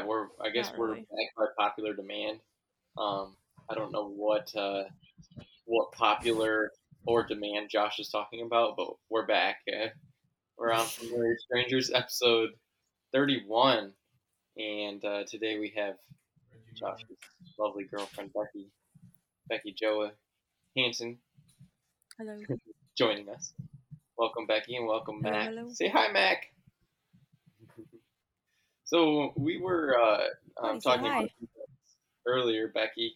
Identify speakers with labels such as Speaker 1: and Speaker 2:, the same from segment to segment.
Speaker 1: yeah, we're I guess
Speaker 2: Not
Speaker 1: we're
Speaker 2: really.
Speaker 1: back by popular demand. Um, I don't know what uh, what popular or demand Josh is talking about, but we're back. Uh, we're on Familiar Strangers, episode thirty-one, and uh, today we have Josh's lovely girlfriend Becky, Becky Joa Hansen,
Speaker 2: Hello.
Speaker 1: joining us. Welcome, Becky, and welcome,
Speaker 2: Hello,
Speaker 1: Mac.
Speaker 2: hello.
Speaker 1: Say hi, Mac. So we were uh, um, talking
Speaker 2: hi.
Speaker 1: earlier, Becky,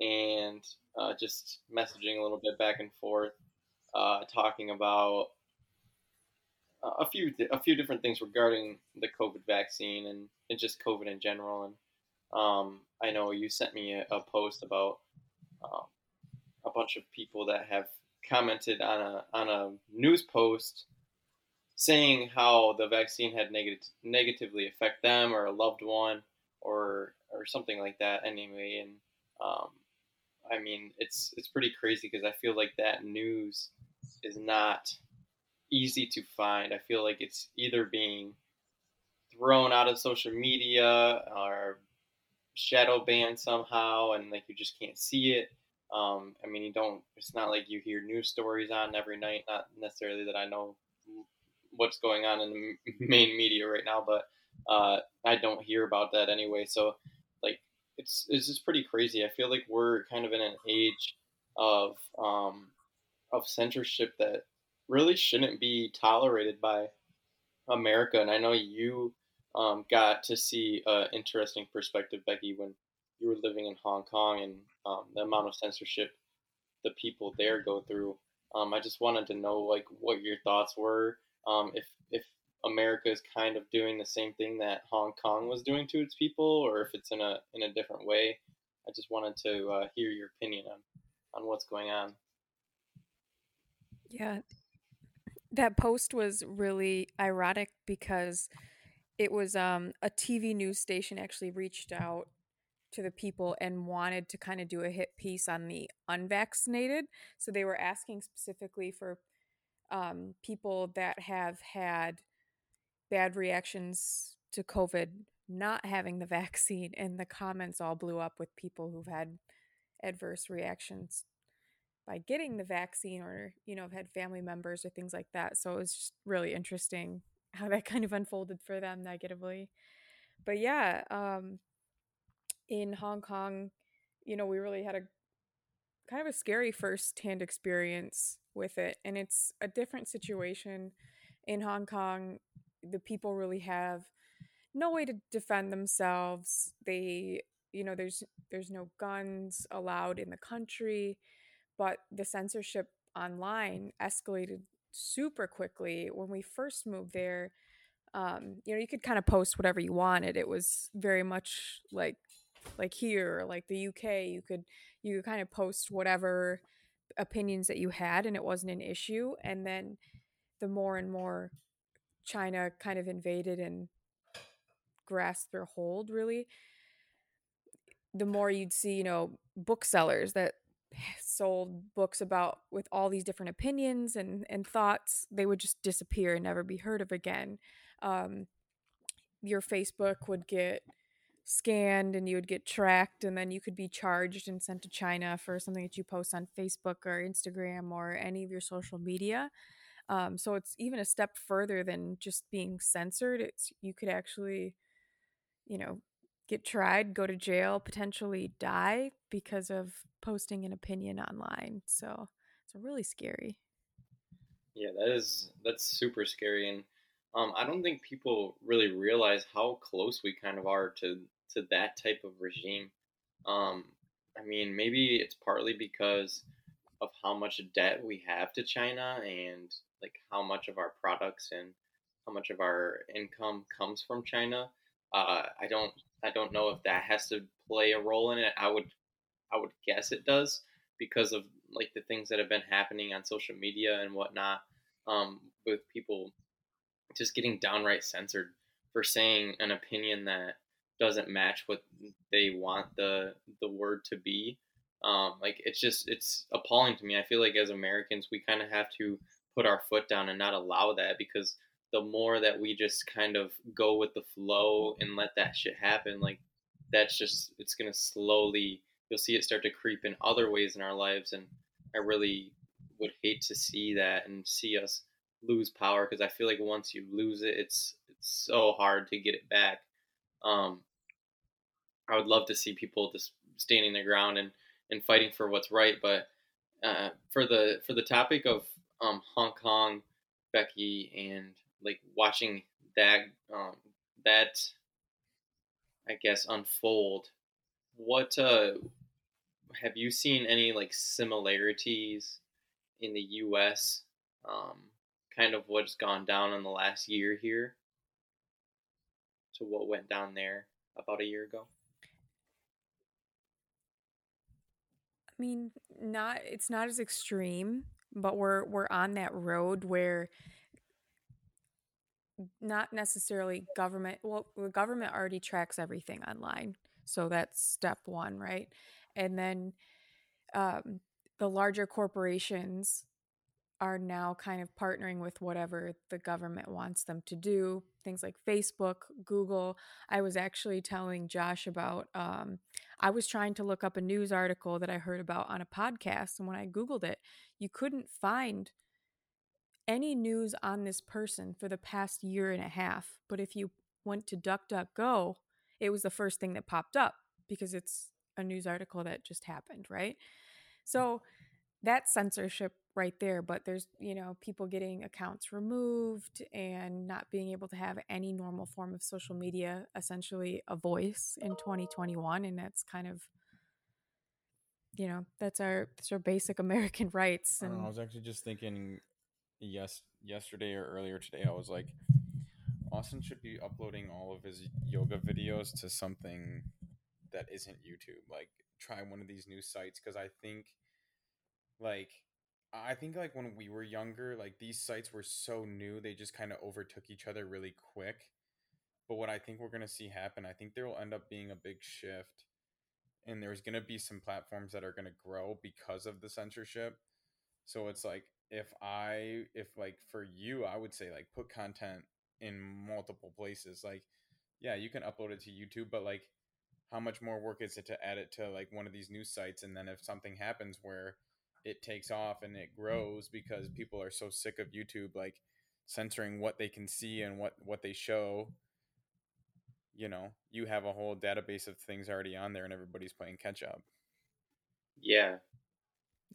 Speaker 1: and uh, just messaging a little bit back and forth, uh, talking about uh, a few a few different things regarding the COVID vaccine and, and just COVID in general. And um, I know you sent me a, a post about um, a bunch of people that have commented on a on a news post saying how the vaccine had negative negatively affect them or a loved one or or something like that anyway and um, I mean it's it's pretty crazy because I feel like that news is not easy to find I feel like it's either being thrown out of social media or shadow banned somehow and like you just can't see it um, I mean, you don't. It's not like you hear news stories on every night. Not necessarily that I know what's going on in the main media right now, but uh, I don't hear about that anyway. So, like, it's it's just pretty crazy. I feel like we're kind of in an age of um, of censorship that really shouldn't be tolerated by America. And I know you um, got to see an interesting perspective, Becky, when you were living in Hong Kong and um, the amount of censorship the people there go through. Um, I just wanted to know like what your thoughts were. Um, if if America is kind of doing the same thing that Hong Kong was doing to its people, or if it's in a in a different way. I just wanted to uh, hear your opinion on on what's going on.
Speaker 2: Yeah. That post was really ironic because it was um, a TV news station actually reached out to the people and wanted to kind of do a hit piece on the unvaccinated. So they were asking specifically for um, people that have had bad reactions to COVID not having the vaccine, and the comments all blew up with people who've had adverse reactions by getting the vaccine or you know have had family members or things like that. So it was just really interesting how that kind of unfolded for them negatively. But yeah um in hong kong you know we really had a kind of a scary first-hand experience with it and it's a different situation in hong kong. The people really have no way to defend themselves. They you know there's there's no guns allowed in the country but the censorship online escalated super quickly. When we first moved there um, you know you could kind of post whatever you wanted. It was very much like like here like the uk you could you kind of post whatever opinions that you had and it wasn't an issue and then the more and more china kind of invaded and grasped their hold really the more you'd see you know booksellers that sold books about with all these different opinions and and thoughts they would just disappear and never be heard of again. Um, your facebook would get scanned and you would get tracked and then you could be charged and sent to china for something that you post on facebook or instagram or any of your social media. Um, so it's even a step further than just being censored. It's you could actually you know get tried go to jail potentially die because of posting an opinion online. So it's really scary.
Speaker 1: Yeah, that is that's super scary, and um, I don't think people really realize how close we kind of are to to that type of regime. Um, I mean, maybe it's partly because of how much debt we have to China and like how much of our products and how much of our income comes from China. Uh, I don't I don't know if that has to play a role in it. I would I would guess it does because of like the things that have been happening on social media and whatnot um, with people just getting downright censored for saying an opinion that doesn't match what they want the the word to be. Um, like it's just it's appalling to me. I feel like as Americans we kind of have to put our foot down and not allow that because the more that we just kind of go with the flow and let that shit happen, like that's just it's gonna slowly you'll see it start to creep in other ways in our lives, and I really would hate to see that and see us lose power because I feel like once you lose it, it's it's so hard to get it back. Um, I would love to see people just standing their ground and, and fighting for what's right, but uh, for the for the topic of um, Hong Kong, Becky, and like watching that um, that I guess unfold. What uh, have you seen any like similarities in the U.S. Um, kind of what's gone down in the last year here to what went down there about a year ago?
Speaker 2: Mean, not it's not as extreme, but we're we're on that road where not necessarily government well the government already tracks everything online so that's step one right and then um, the larger corporations are now kind of partnering with whatever the government wants them to do. Things like Facebook, Google. I was actually telling Josh about, um, I was trying to look up a news article that I heard about on a podcast. And when I Googled it, you couldn't find any news on this person for the past year and a half. But if you went to DuckDuckGo, it was the first thing that popped up because it's a news article that just happened, right? So that censorship right there but there's you know people getting accounts removed and not being able to have any normal form of social media essentially a voice in 2021 and that's kind of you know that's our that's our basic american rights and
Speaker 3: I, know, I was actually just thinking yes yesterday or earlier today i mm. was like austin should be uploading all of his yoga videos to something that isn't youtube like try one of these new sites because i think like I think like when we were younger, like these sites were so new, they just kind of overtook each other really quick. But what I think we're going to see happen, I think there will end up being a big shift and there's going to be some platforms that are going to grow because of the censorship. So it's like if I if like for you, I would say like put content in multiple places. Like yeah, you can upload it to YouTube, but like how much more work is it to add it to like one of these news sites and then if something happens where it takes off and it grows because people are so sick of YouTube like censoring what they can see and what what they show. You know you have a whole database of things already on there and everybody's playing catch up.
Speaker 1: Yeah.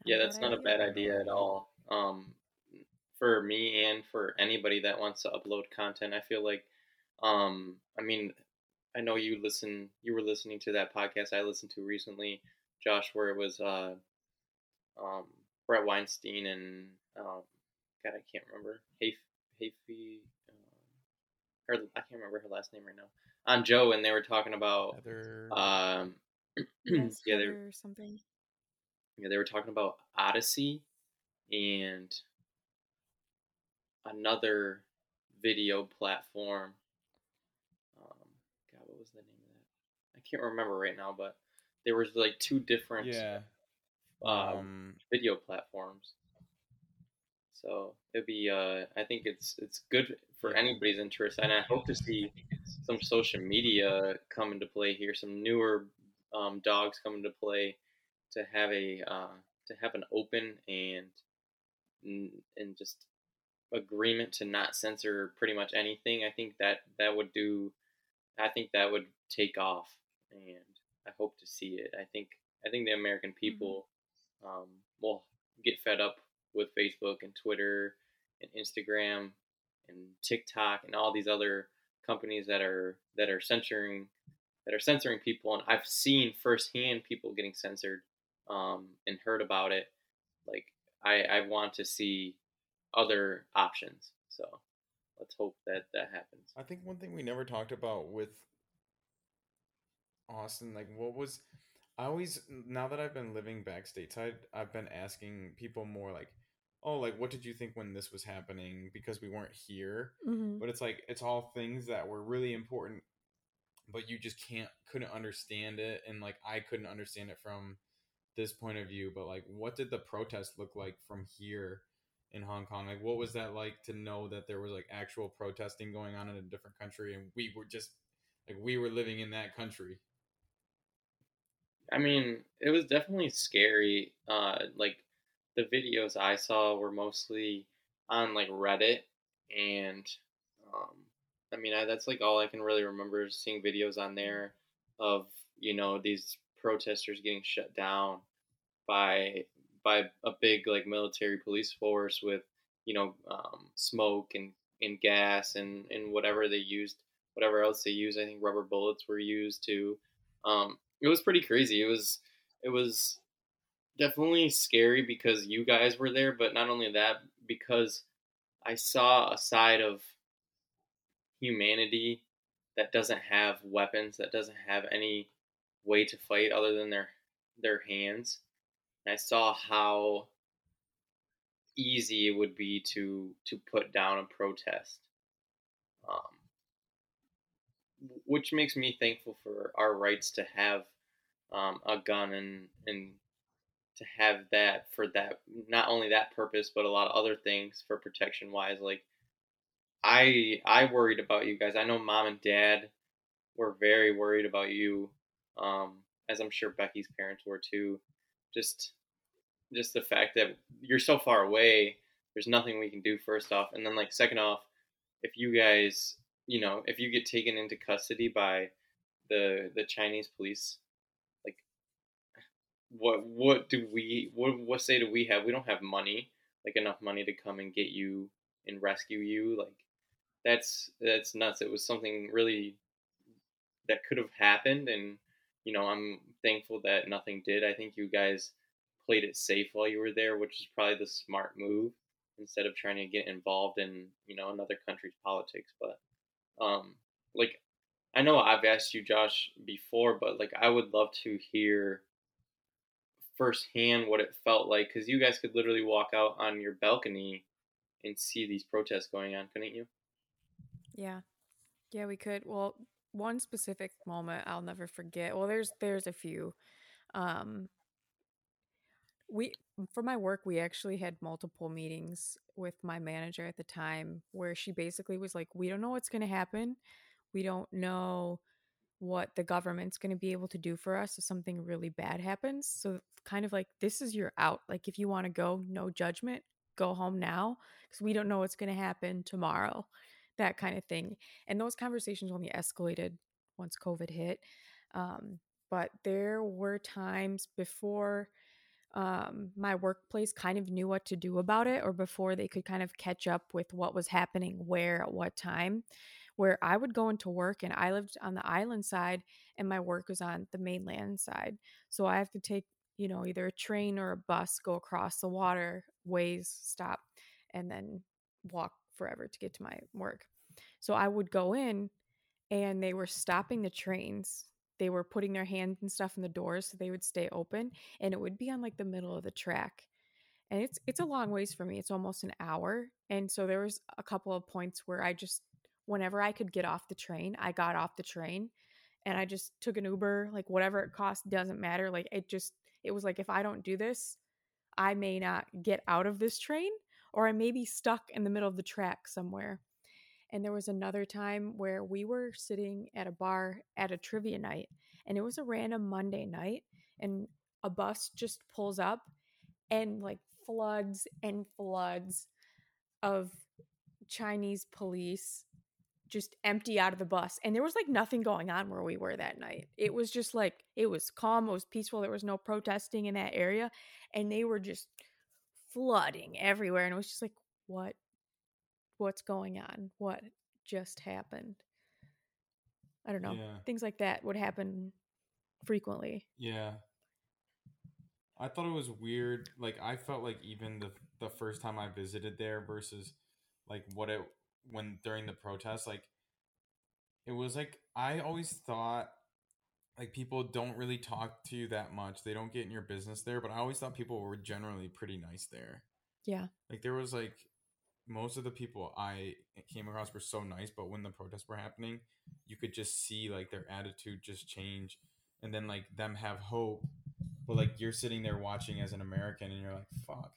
Speaker 1: Yeah that's not a bad idea at all. Um for me and for anybody that wants to upload content i feel like um i mean i know you listen you were listening to that podcast i listened to recently josh where it was uh um, Bret Weinstein and um, God, I can't remember Hafey. Uh, her, I can't remember her last name right now. On Joe, and they were talking about
Speaker 3: Heather.
Speaker 1: um,
Speaker 2: yes, yeah, they, or something.
Speaker 1: Yeah, they were talking about Odysee and another video platform. Um, God, what was the name of that? I can't remember right now, but there was like two different
Speaker 3: yeah
Speaker 1: um, um, video platforms. So it'd be, uh, I think it's it's good for anybody's interest, and I hope to see some social media come into play here, some newer um, dogs come into play to have a uh, to have an open and and just agreement to not censor pretty much anything. I think that that would do. I think that would take off, and I hope to see it. I think I think the American mm-hmm. people um, will get fed up with Facebook and Twitter and Instagram and TikTok and all these other companies that are that are censoring that are censoring people. And I've seen firsthand people getting censored um, and heard about it. Like I, I want to see other options. So let's hope that that happens.
Speaker 3: I think one thing we never talked about with Austin like what was I always now that I've been living back stateside, I've been asking people more like, "Oh, like what did you think when this was happening?" Because we weren't here.
Speaker 2: Mm-hmm.
Speaker 3: But it's like it's all things that were really important, but you just can't couldn't understand it, and like I couldn't understand it from this point of view. But like, what did the protest look like from here? in Hong Kong. Like, what was that like to know that there was like actual protesting going on in a different country, and we were just like we were living in that country.
Speaker 1: I mean, it was definitely scary. Uh, like the videos I saw were mostly on like Reddit, and um, I mean, I, that's like all I can really remember is seeing videos on there of you know these protesters getting shut down by by a big like military police force with you know um, smoke and, and gas and, and whatever they used whatever else they used I think rubber bullets were used to um, it was pretty crazy. It was it was definitely scary because you guys were there but not only that because I saw a side of humanity that doesn't have weapons that doesn't have any way to fight other than their their hands. And I saw how easy it would be to to put down a protest, um, which makes me thankful for our rights to have um, a gun and and to have that for that not only that purpose but a lot of other things for protection wise like I I worried about you guys. I know mom and dad were very worried about you um, as I'm sure Becky's parents were too. Just just the fact that you're so far away there's nothing we can do first off. And then like second off if you guys you know if you get taken into custody by the the chinese police like what what do we what what say do we have we don't have money like enough money to come and get you and rescue you like that's that's nuts it was something really that could have happened and you know i'm thankful that nothing did i think you guys played it safe while you were there, which is probably the smart move instead of trying to get involved in you know another country's politics. But um, like I know I've asked you, Josh, before, but like I would love to hear firsthand what it felt like because you guys could literally walk out on your balcony and see these protests going on, couldn't you?
Speaker 2: Yeah. Yeah, we could. Well, one specific moment I'll never forget. Well, there's there's a few. Um we for my work we actually had multiple meetings with my manager at the time where she basically was like we don't know what's going to happen. We don't know what the government's going to be able to do for us if something really bad happens. So kind of like this is your out. Like if you want to go no judgment. Go home now because we don't know what's going to happen tomorrow. That kind of thing. And those conversations only escalated once covid hit um, but there were times before um, my workplace kind of knew what to do about it or before they could kind of catch up with what was happening where at what time. Where i would go into work and i lived on the island side and my work was on the mainland side. So i have to take you know either a train or a bus go across the water ways stop and then walk forever to get to my work. So i would go in and they were stopping the trains they were putting their hands and stuff in the doors so they would stay open and it would be on like the middle of the track and it's it's a mm-hmm. long ways for me it's almost an hour and so there was a couple of points where i just whenever i could get off the train i got off the train and i just took an uber like whatever it cost doesn't matter like it just it was like if i don't do this i may not get out of this train or i may be stuck in the middle of the track somewhere and there was another time where we were sitting at a bar at a trivia night, and it was a random Monday night, and a bus just pulls up and like floods and floods of Chinese police just empty out of the bus. And there was like nothing going on where we were that night. It was just like, it was calm, it was peaceful. There was no protesting in that area. And they were just flooding everywhere. And it was just like, what what's going on, what just happened. I don't know. Yeah. Things like that would happen frequently.
Speaker 3: Yeah. I thought it was weird. Like I felt like even the the first time I visited there versus like what it when during the protest, like it was like I always thought like people don't really talk to you that much. They don't get in your business there, but I always thought people were generally pretty nice there.
Speaker 2: Yeah.
Speaker 3: Like there was like most of the people I came across were so nice, but when the protests were happening, you could just see like their attitude just change and then like them have hope. But like you're sitting there watching as an American and you're like, fuck.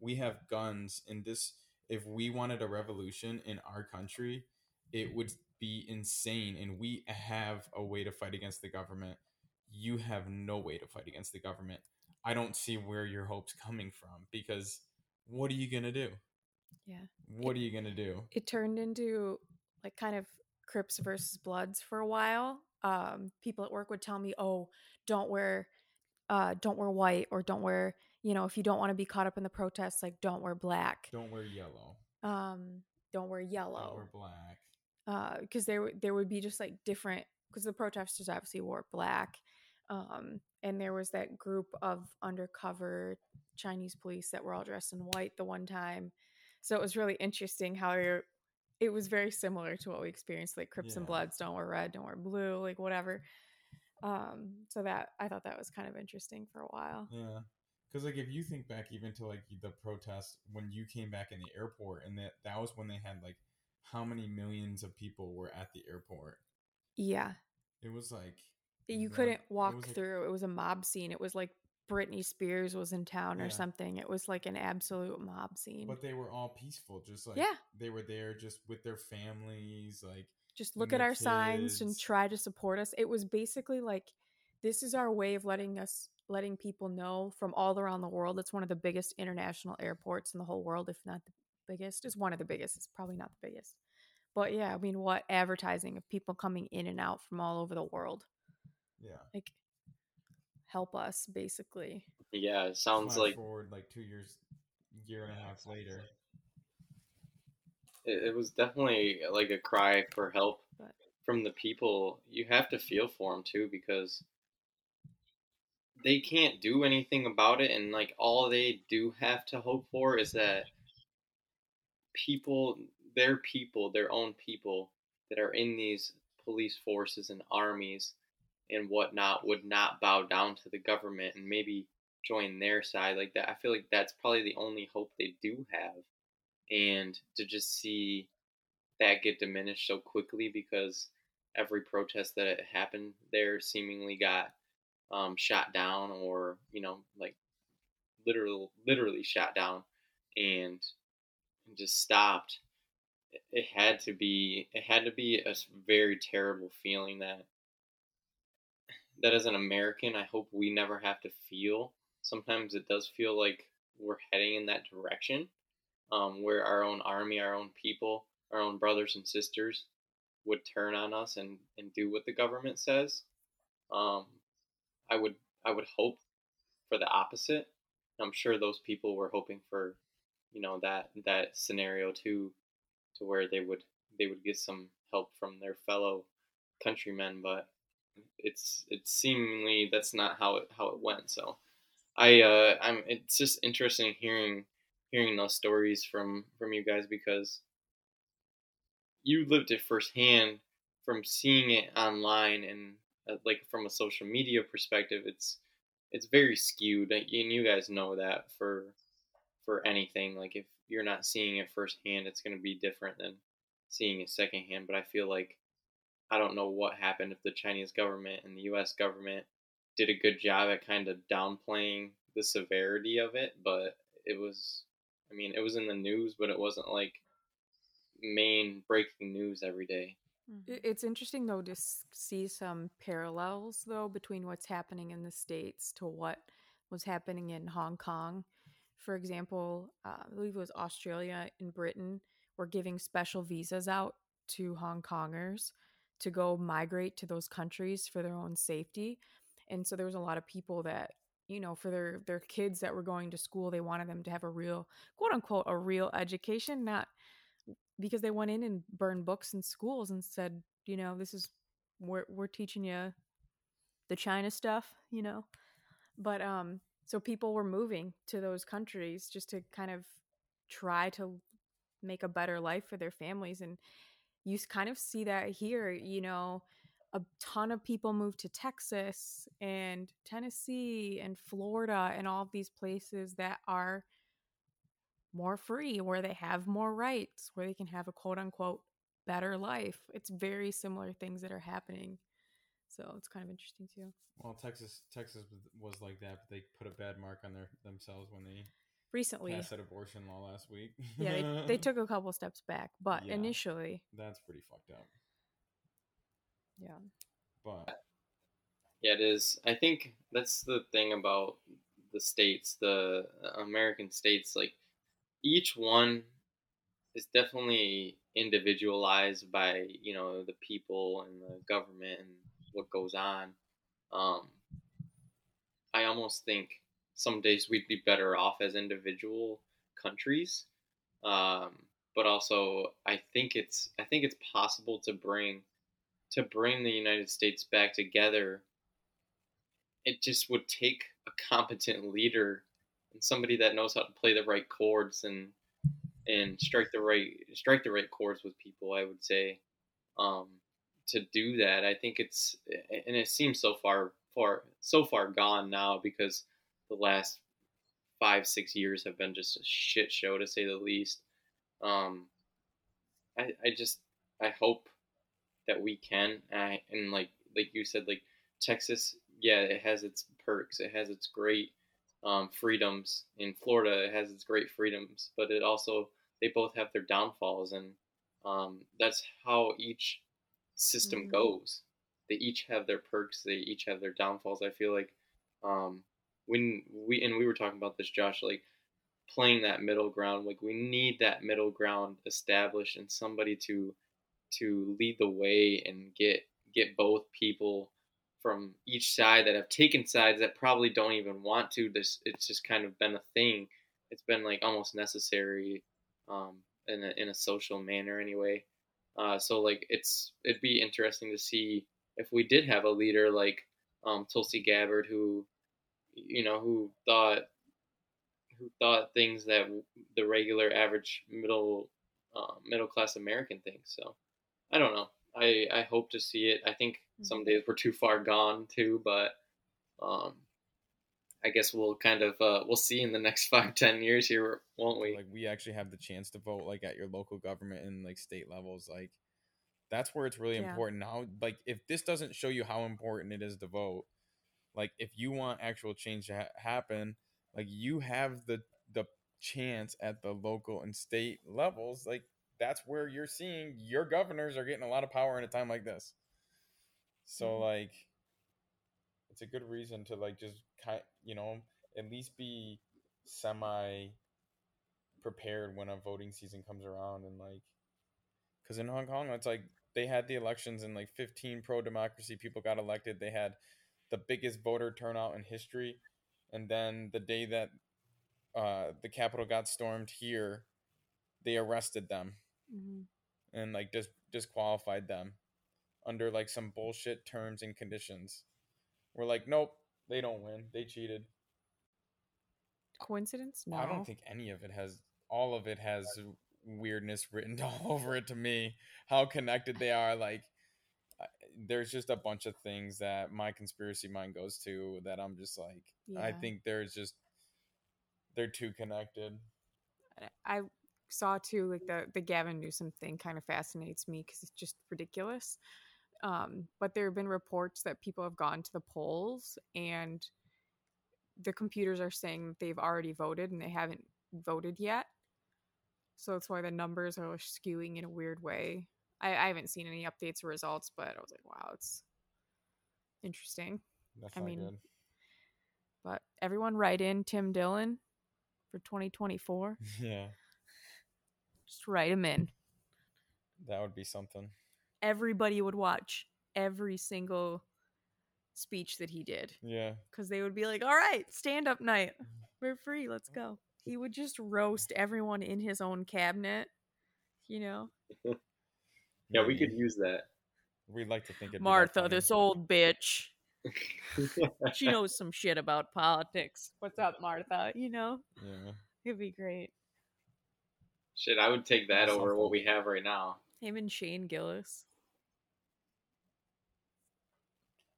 Speaker 3: we have guns in this if we wanted a revolution in our country, it would be insane and we have a way to fight against the government. You have no way to fight against the government. I don't see where your hope's coming from because what are you going to do?
Speaker 2: Yeah.
Speaker 3: What are you going to do?
Speaker 2: It turned into like kind of Crips versus Bloods for a while. Um, people at work would tell me, "Oh, don't wear, uh, don't wear white, or don't wear, you know, if you don't want to be caught up in the protests, like don't wear black,
Speaker 3: Don't wear yellow.
Speaker 2: um, don't wear
Speaker 3: Don't
Speaker 2: yellow,
Speaker 3: wear black.
Speaker 2: because there there would be just like different because the protesters obviously wore black, um, and there was that group of undercover Chinese police that were all dressed in white the one time, so it was really interesting how you're, it was very similar to what we experienced like Crips and Bloods don't wear red, don't wear blue, like whatever. Um, so that I thought that was kind of interesting for a while.
Speaker 3: Yeah. Because like if you think back even to like the protests when you came back in the airport and that that was when they had like how many millions of people were at the airport.
Speaker 2: Yeah,
Speaker 3: It was like
Speaker 2: you couldn't
Speaker 3: it
Speaker 2: walk
Speaker 3: like-
Speaker 2: through. It was a mob scene. It was like Britney Spears was in town or something. It was like an absolute mob scene.
Speaker 3: But they were all peaceful, just like
Speaker 2: Yeah.
Speaker 3: they were there just with their families, like
Speaker 2: just look at our signs and try to support us. It was basically like this is our way of letting us letting people know from all around the world. It's one of the biggest international airports in the whole world, if not the biggest. It's one of the biggest. It's probably not the biggest. But yeah, I mean, what advertising of people coming in and out from all over the world?
Speaker 3: yeah.
Speaker 2: Like help us basically.
Speaker 1: Yeah, it sounds
Speaker 3: Flash
Speaker 1: like
Speaker 3: forward like two years, year and a half later.
Speaker 1: it, it was definitely uh, like a cry for help
Speaker 2: But-
Speaker 1: from the people. You have to feel for them too because they can't do anything about it, and like all they do have to hope for is that people, their people, their own people that are in these police forces and armies and whatnot would not bow down to the government and maybe join their side like that. I feel like that's probably the only hope they do have and to just see that get diminished so quickly because every protest that happened there seemingly got um, shot down or you know like literal literally shot down and just stopped it- it had to be it had to be a very terrible feeling that that as an american i hope we never have to feel sometimes it does feel like we're heading in that direction um, where our own army, our own people, our own brothers and sisters would turn on us and, and do what the government says. Um, I would I would hope for the opposite. I'm sure those people were hoping for, you know, that that scenario too, to where they would they would get some help from their fellow countrymen, but it's it's seemingly that's not how it how it went. So I uh, I'm it's just interesting hearing hearing those stories from from you guys because you lived it firsthand from seeing it online and uh, like from a social media perspective it's it's very skewed and you guys know that for for anything like if you're not seeing it firsthand it's going to be different than seeing it secondhand but i feel like i don't know what happened if the chinese government and the us government did a good job at kind of downplaying the severity of it but it was I mean, it was in the news, but it wasn't like main breaking news every day.
Speaker 2: It's interesting though to see some parallels though between what's happening in the states to what was happening in Hong Kong. For example, uh, I believe it was Australia and Britain were giving special visas out to Hong Kongers to go migrate to those countries for their own safety. And so there was a lot of people that you know for their their kids that were going to school they wanted them to have a real quote unquote a real education not because they went in and burned books in schools and said, you know, this is we're we're teaching you the China stuff, you know. But um so people were moving to those countries just to kind of try to make a better life for their families and you kind of see that here, you know, a ton of people move to Texas and Tennessee and Florida and all of these places that are more free, where they have more rights, where they can have a quote unquote better life. It's very similar things that are happening. So it's kind of interesting too.
Speaker 3: Well, Texas Texas was- was like that, but they put a bad mark on their themselves when they
Speaker 2: recently.
Speaker 3: passed that abortion law last week.
Speaker 2: Yeah, they, they took a couple steps back, but
Speaker 3: Yeah.
Speaker 2: initially,
Speaker 3: That's pretty fucked up.
Speaker 2: yeah.
Speaker 3: But
Speaker 1: Yeah, it is. I think that's the thing about the states, the American states. Like each one is definitely individualized by you know the people and the government and what goes on. Um, I almost think some days we'd be better off as individual countries, um, but also I think it's I think it's possible to bring to bring the United States back together it just would take a competent leader and somebody that knows how to play the right chords and and strike the right strike the right chords with people. I would say um, to do that. I think it's and it seems so far far so far gone now because the last five six years have been just a shit show to say the least. Um, I I just I hope that we can I, and like like you said like Texas yeah, it has its perks. It has its great um, freedoms. In Florida, it has its great freedoms, but it also they both have their downfalls, and um, that's how each system
Speaker 2: Mhm.
Speaker 1: goes. They each have their perks. They each have their downfalls. I feel like um, when we and we were talking about this, Josh, like playing that middle ground. Like we need that middle ground established and somebody to to lead the way and get get both people from each side that have taken sides that probably don't even want to. This it's just kind of been a thing. It's been like almost necessary um, in a in a social manner anyway. Uh, so like it's it'd be interesting to see if we did have a leader like um, Tulsi Gabbard who you know who thought who thought things that the regular average middle uh, middle class American thinks. So I don't know. I I hope to see it. I think some
Speaker 2: Mhm.
Speaker 1: days we're too far gone too, but um, I guess we'll kind of uh, we'll see in the next five ten years here, won't we?
Speaker 3: like we actually have the chance to vote like at your local government and like state levels like that's where it's really
Speaker 2: Yeah.
Speaker 3: important now like if this doesn't show you how important it is to vote like if you want actual change to ha- happen like you have the the chance at the local and state levels like that's where you're seeing your governors are getting a lot of power in a time like this so
Speaker 2: Mhm.
Speaker 3: like it's a good reason to like just kind you know at least be semi prepared when a voting season comes around and like because in hong kong it's like they had the elections and like 15 pro democracy people got elected they had the biggest voter turnout in history and then the day that uh, the capitol got stormed here they arrested them
Speaker 2: Mhm.
Speaker 3: and like dis- disqualified them under like some bullshit terms and conditions we're like nope they don't win they cheated
Speaker 2: Coincidence? No.
Speaker 3: I don't think any of it has all of it has weirdness written all over it to me. How connected they are like there's just a bunch of things that my conspiracy mind goes to that I'm just like I think there's just they're too connected.
Speaker 2: I saw too like the the Gavin Newsom thing kind of fascinates me because it's just ridiculous. Um, but there have been reports that people have gone to the polls and the computers are saying that they've already voted and they haven't voted yet. So that's why the numbers are skewing in a weird way. I, I haven't seen any updates or results, but I was like, wow, it's interesting.
Speaker 3: That's
Speaker 2: I mean,
Speaker 3: good.
Speaker 2: But everyone write in Tim Dillon for 2024.
Speaker 3: Yeah.
Speaker 2: Just write him in.
Speaker 3: That would be something.
Speaker 2: everybody would watch every single speech that he did
Speaker 3: Yeah.
Speaker 2: because they would be like, "All right, stand up night, we're free, let's go." He would just roast everyone in his own cabinet, you know.
Speaker 1: yeah, we could mm. use that.
Speaker 3: We'd like to think it'd be that
Speaker 2: Martha, this old bitch, she knows some shit about politics. What's up, Martha? You know,
Speaker 3: Yeah.
Speaker 2: it'd be great.
Speaker 1: Shit, I would take that over what we have right now.
Speaker 2: Him and Shane Gillis.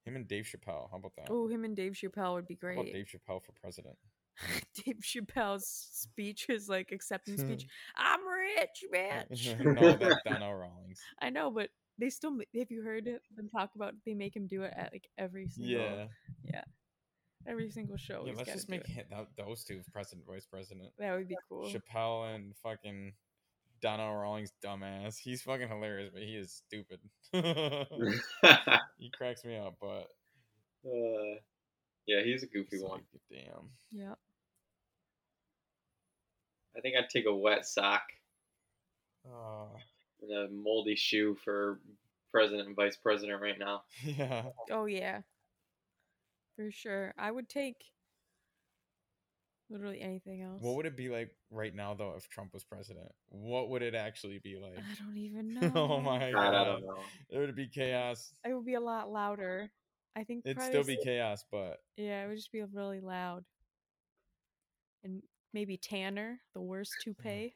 Speaker 3: Him and Dave Chappelle. How about that?
Speaker 2: Oh, him and Dave Chappelle would be
Speaker 3: How about
Speaker 2: great.
Speaker 3: Dave Chappelle for president?
Speaker 2: Dave Chappelle's speech, his like acceptance speech. I'm rich, bitch.
Speaker 3: no, that's Donnell Rawlings.
Speaker 2: I know, but they still ma- have you heard them talk about they make him do it at like every single
Speaker 3: Yeah.
Speaker 2: yeah Every single show.
Speaker 3: Yeah, let's just make
Speaker 2: it.
Speaker 3: hit those two president, vice president.
Speaker 2: that would be cool.
Speaker 3: Chappelle and fucking Donald Rawlings dumbass. He's fucking hilarious, but he is stupid. he cracks me up, but
Speaker 1: uh, yeah, he's a goofy
Speaker 3: it's
Speaker 1: one.
Speaker 3: like, damn.
Speaker 2: Yep.
Speaker 1: I think I'd take a wet sock
Speaker 3: Uh,
Speaker 1: and a moldy shoe for president and vice president right now.
Speaker 3: yeah.
Speaker 2: Oh yeah. For sure. I would take literally anything else.
Speaker 3: What would it be like right now though if Trump was president? What would it actually be like?
Speaker 2: I don't even know.
Speaker 3: oh my
Speaker 1: God, I don't know.
Speaker 3: It would be chaos.
Speaker 2: It would be a lot louder. I think
Speaker 3: It'd
Speaker 2: probably
Speaker 3: still be chaos, but
Speaker 2: Yeah, it would just be really loud. And maybe Tanner, the worst toupee.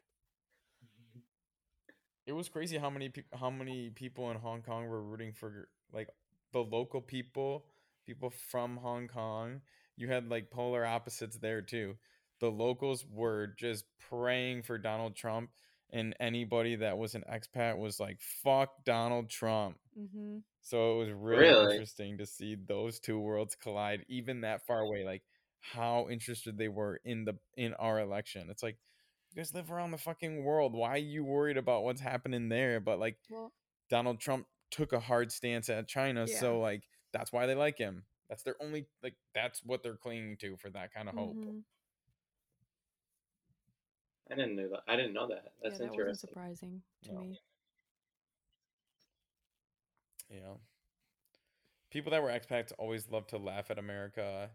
Speaker 3: it was crazy how many peop how many people in Hong Kong were rooting for like the local people, people from Hong Kong. You had like polar opposites there too. The locals were just praying for Donald Trump, and anybody that was an expat was like, "Fuck Donald Trump."
Speaker 2: Mm-hmm.
Speaker 3: So it was really,
Speaker 1: Really?
Speaker 3: interesting to see those two worlds collide, even that far away. Like how interested they were in the in our election. It's like you guys live around the fucking world. Why are you worried about what's happening there? But like
Speaker 2: Well,
Speaker 3: Donald Trump took a hard stance at China,
Speaker 2: Yeah.
Speaker 3: so like that's why they like him. That's their only like that's what they're clinging to for that kind of hope.
Speaker 2: mhm.
Speaker 1: I didn't know that. I didn't know that.
Speaker 2: yeah,
Speaker 1: That's
Speaker 2: that wasn't
Speaker 1: interesting.
Speaker 2: surprising to
Speaker 3: No.
Speaker 2: me.
Speaker 3: Yeah. people that were expats always love to laugh at America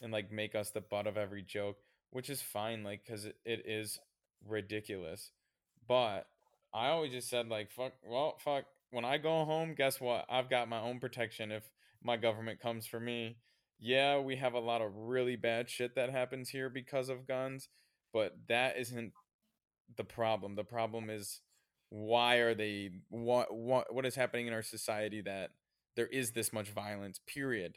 Speaker 3: and like make us the butt of every joke, which is fine, like because it, it is ridiculous. But I always just said like, fuck, well, fuck. When I go home, guess what? I've got my own protection if my government comes for me. Yeah, we have a lot of really bad shit that happens here because of guns, but that isn't the problem. The problem is why are they what what what is happening in our society that there is this much violence period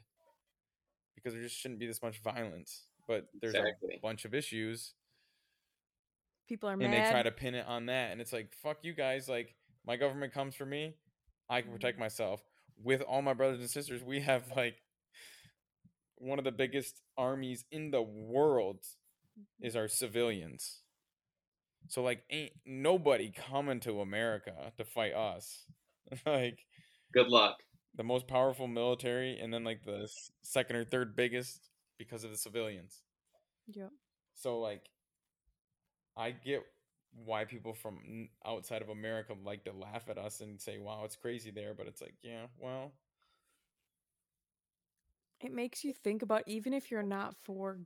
Speaker 3: because there just shouldn't be this much violence but there's
Speaker 1: Exactly.
Speaker 3: a bunch of issues
Speaker 2: People are
Speaker 3: and
Speaker 2: mad.
Speaker 3: they try to pin it on that and it's like fuck you guys like my government comes for me i can protect
Speaker 2: Mhm.
Speaker 3: myself with all my brothers and sisters we have like one of the biggest armies in the world is our civilians so like ain't nobody coming to america to fight us like
Speaker 1: Good luck.
Speaker 3: The most powerful military and then like the second or third biggest because of the civilians
Speaker 2: Yep.
Speaker 3: so like i get why people from outside of america like to laugh at us and say wow it's crazy there but it's like yeah well
Speaker 2: It makes you think about even if you're not for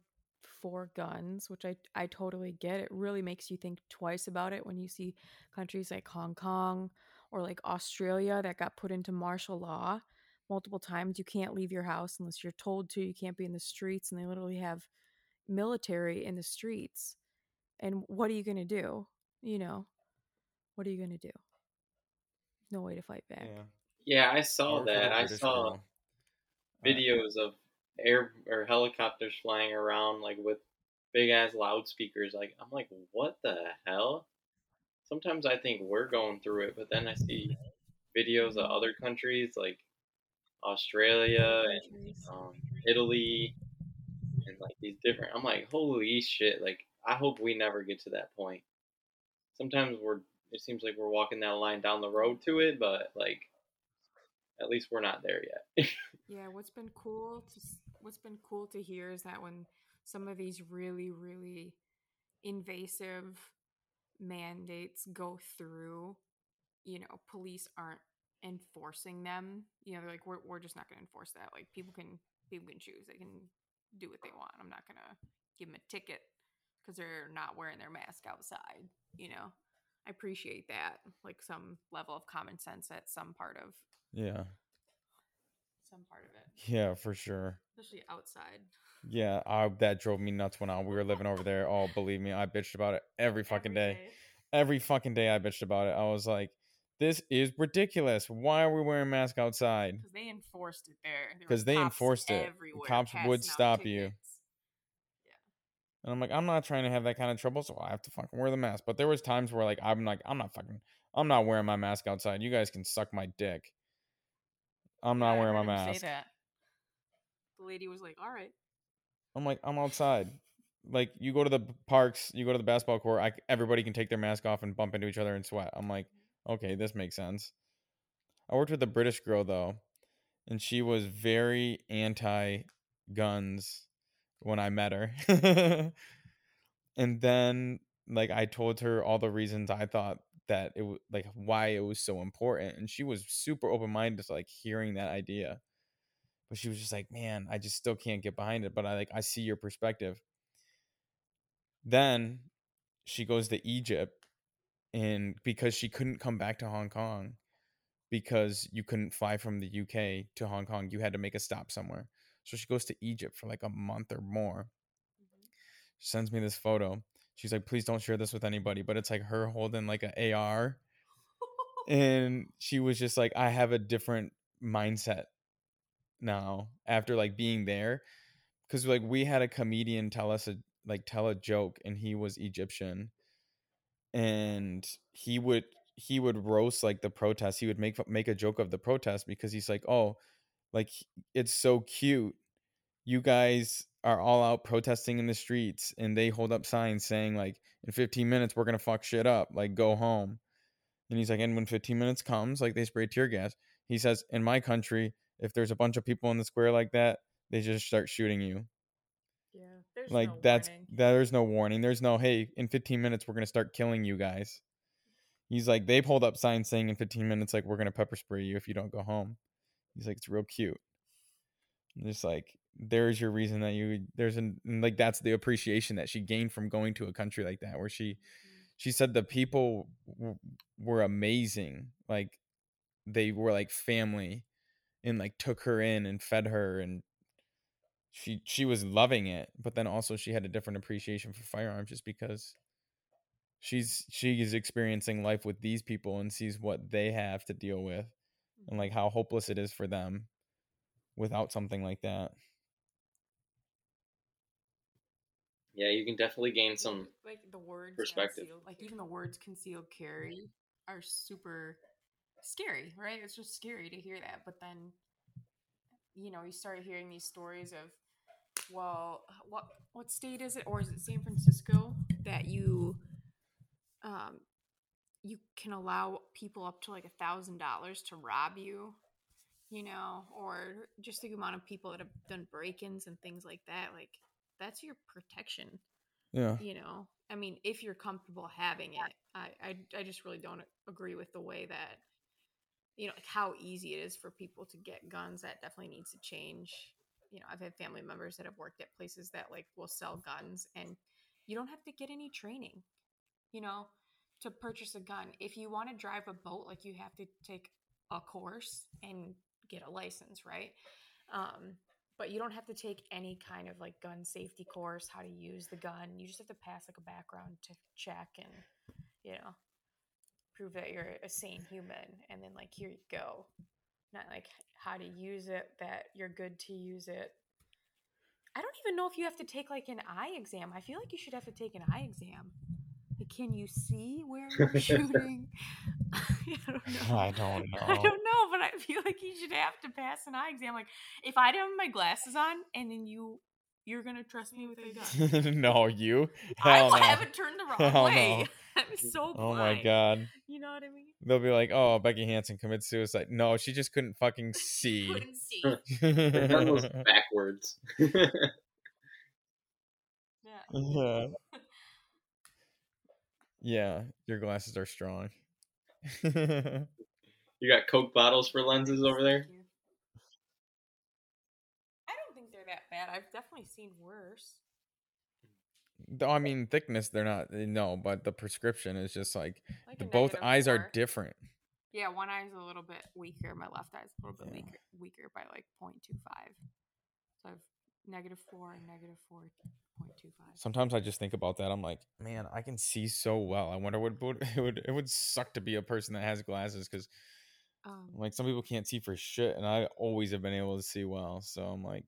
Speaker 2: for guns, which I I totally get. It really makes you think twice about it when you see countries like Hong Kong or like Australia that got put into martial law multiple times. You can't leave your house unless you're told to. You can't be in the streets and they literally have military in the streets. And what are you going to do? You know. What are you going to do? No way to fight back.
Speaker 3: yeah
Speaker 1: Yeah, I saw
Speaker 3: work for the
Speaker 1: that. I saw
Speaker 3: girl. Uh,
Speaker 1: videos of air or helicopters flying around like with big ass loudspeakers. Like I'm like, what the hell? Sometimes I think we're going through it, but then I see videos of other countries like Australia and um, Italy and like these different. I'm like, holy shit! Like I hope we never get to that point. Sometimes we're. It seems like we're walking that line down the road to it, but like, at least we're not there yet.
Speaker 2: Yeah, what's been cool to what's been cool to hear is that when some of these really really invasive mandates go through, you know, police aren't enforcing them. You know, they're like we're we're just not going to enforce that. Like people can people can choose. They can do what they want. I'm not going to give them a ticket cuz they're not wearing their mask outside, you know. I appreciate that. Like some level of common sense at some part of
Speaker 3: yeah
Speaker 2: some part of it,
Speaker 3: yeah for sure
Speaker 2: especially outside.
Speaker 3: Yeah I, that drove me nuts when I, we were living over there oh believe me i bitched about it every fucking
Speaker 2: Every
Speaker 3: day every fucking day I bitched about it. I was like, this is ridiculous. Why are we wearing masks outside?
Speaker 2: because they enforced it there. Because
Speaker 3: they enforced it.
Speaker 2: everywhere
Speaker 3: Cops would stop you.
Speaker 2: Yeah.
Speaker 3: And I'm like, I'm not trying to have that kind of trouble, so I have to fucking wear the mask. But there was times where like I'm like, I'm not fucking I'm not wearing my mask outside. You guys can suck my dick. I'm not
Speaker 2: Yeah,
Speaker 3: wearing my mask.
Speaker 2: The lady was like, "All right."
Speaker 3: I'm like, I'm outside. Like you go to the parks, you go to the basketball court, I, everybody can take their mask off and bump into each other and sweat. I'm like, okay, this makes sense. I worked with a British girl though, and she was very anti guns when I met her. and then like I told her all the reasons I thought that it was like why it was so important and she was super open minded to like hearing that idea. But she was just like, "Man, I just still can't get behind it, but I like I see your perspective." Then she goes to Egypt and because she couldn't come back to Hong Kong because you couldn't fly from the UK to Hong Kong, you had to make a stop somewhere. So she goes to Egypt for like a month or more. Mm-hmm. She sends me this photo. She's like, please don't share this with anybody. But it's like her holding like an AR. and she was just like, I have a different mindset now after like being there. Cause like we had a comedian tell us a like tell a joke and he was Egyptian. And he would he would roast like the protest. He would make make a joke of the protest because he's like, "Oh, like it's so cute. You guys are all out protesting in the streets and they hold up signs saying like in 15 minutes we're to fuck shit up, like go home." And he's like, "And when 15 minutes comes, like they spray tear gas." He says, "In my country, if there's a bunch of people in the square like that, they just start shooting you."
Speaker 2: Yeah, there's
Speaker 3: like
Speaker 2: no
Speaker 3: that's
Speaker 2: warning.
Speaker 3: there's no warning. There's no, "Hey, in 15 minutes we're going to start killing you guys." He's like, they pulled up signs saying in 15 minutes, like, we're gonna pepper spray you if you don't go home. He's like, it's real cute. And just like, there's your reason that you there's an like that's the appreciation that she gained from going to a country like that, where she mm-hmm. she said the people w- were amazing, like they were like family, and like took her in and fed her and she she was loving it but then also she had a different appreciation for firearms just because she's she is experiencing life with these people and sees what they have to deal with and like how hopeless it is for them without something like that
Speaker 1: Yeah, you can definitely gain some.
Speaker 2: like the words
Speaker 1: perspective.
Speaker 2: concealed- like even the words concealed mm-hmm. carry are super scary, right? It's just scary to hear that. But then, you know, you start hearing these stories of, well, what what state is it, or is it San Francisco that you, um, you can allow people up to like a thousand dollars to rob you, you know, or just the amount of people that have done break-ins and things like that. Like that's your protection
Speaker 3: yeah
Speaker 2: you know i mean if you're comfortable having it I, I i just really don't agree with the way that you know like how easy it is for people to get guns that definitely needs to change. You know i've had family members that have worked at places that like will sell guns and you don't have to get any training you know to purchase a gun. If you want to drive a boat like you have to take a course and get a license right? Um but you don't have to take any kind of like gun safety course how to use the gun. You just have to pass like a background check and you know prove that you're a sane human and then like here you go not like how to use it that you're good to use it i don't even know if you have to take like an eye exam i feel like you should have to take an eye exam like, can you see where you're shooting i don't know
Speaker 3: i don't
Speaker 2: I
Speaker 3: know
Speaker 2: don't know, but I feel like you should have to pass an eye exam. Like, if I didn't have my glasses on, and then you, you're gonna trust me with a gun.
Speaker 3: no you
Speaker 2: I
Speaker 3: hell
Speaker 2: will
Speaker 3: no.
Speaker 2: have it turned the wrong
Speaker 3: Hell
Speaker 2: way.
Speaker 3: no.
Speaker 2: I'm so
Speaker 3: oh my god
Speaker 2: You know what I mean?
Speaker 3: they'll be like oh becky hansen commits suicide no she just couldn't fucking see
Speaker 2: Couldn't see.
Speaker 1: The gun was backwards.
Speaker 2: Yeah.
Speaker 3: yeah yeah your glasses are strong
Speaker 1: you got Coke bottles for lenses over there.
Speaker 2: I don't think they're that bad. I've definitely seen worse.
Speaker 3: Though, I mean, thickness, they're not. No, but the prescription is just like
Speaker 2: Like
Speaker 3: the both eyes are different.
Speaker 2: Yeah, one eye's a little bit weaker. My left eye's a little bit
Speaker 3: Yeah.
Speaker 2: weaker, weaker by like 0.25. So I've negative four and negative four point two five.
Speaker 3: Sometimes I just think about that. I'm like, man, I can see so well. I wonder what would it would it would suck to be a person that has glasses because
Speaker 2: Um,
Speaker 3: like some people can't see for shit, and I always have been able to see well. So I'm like,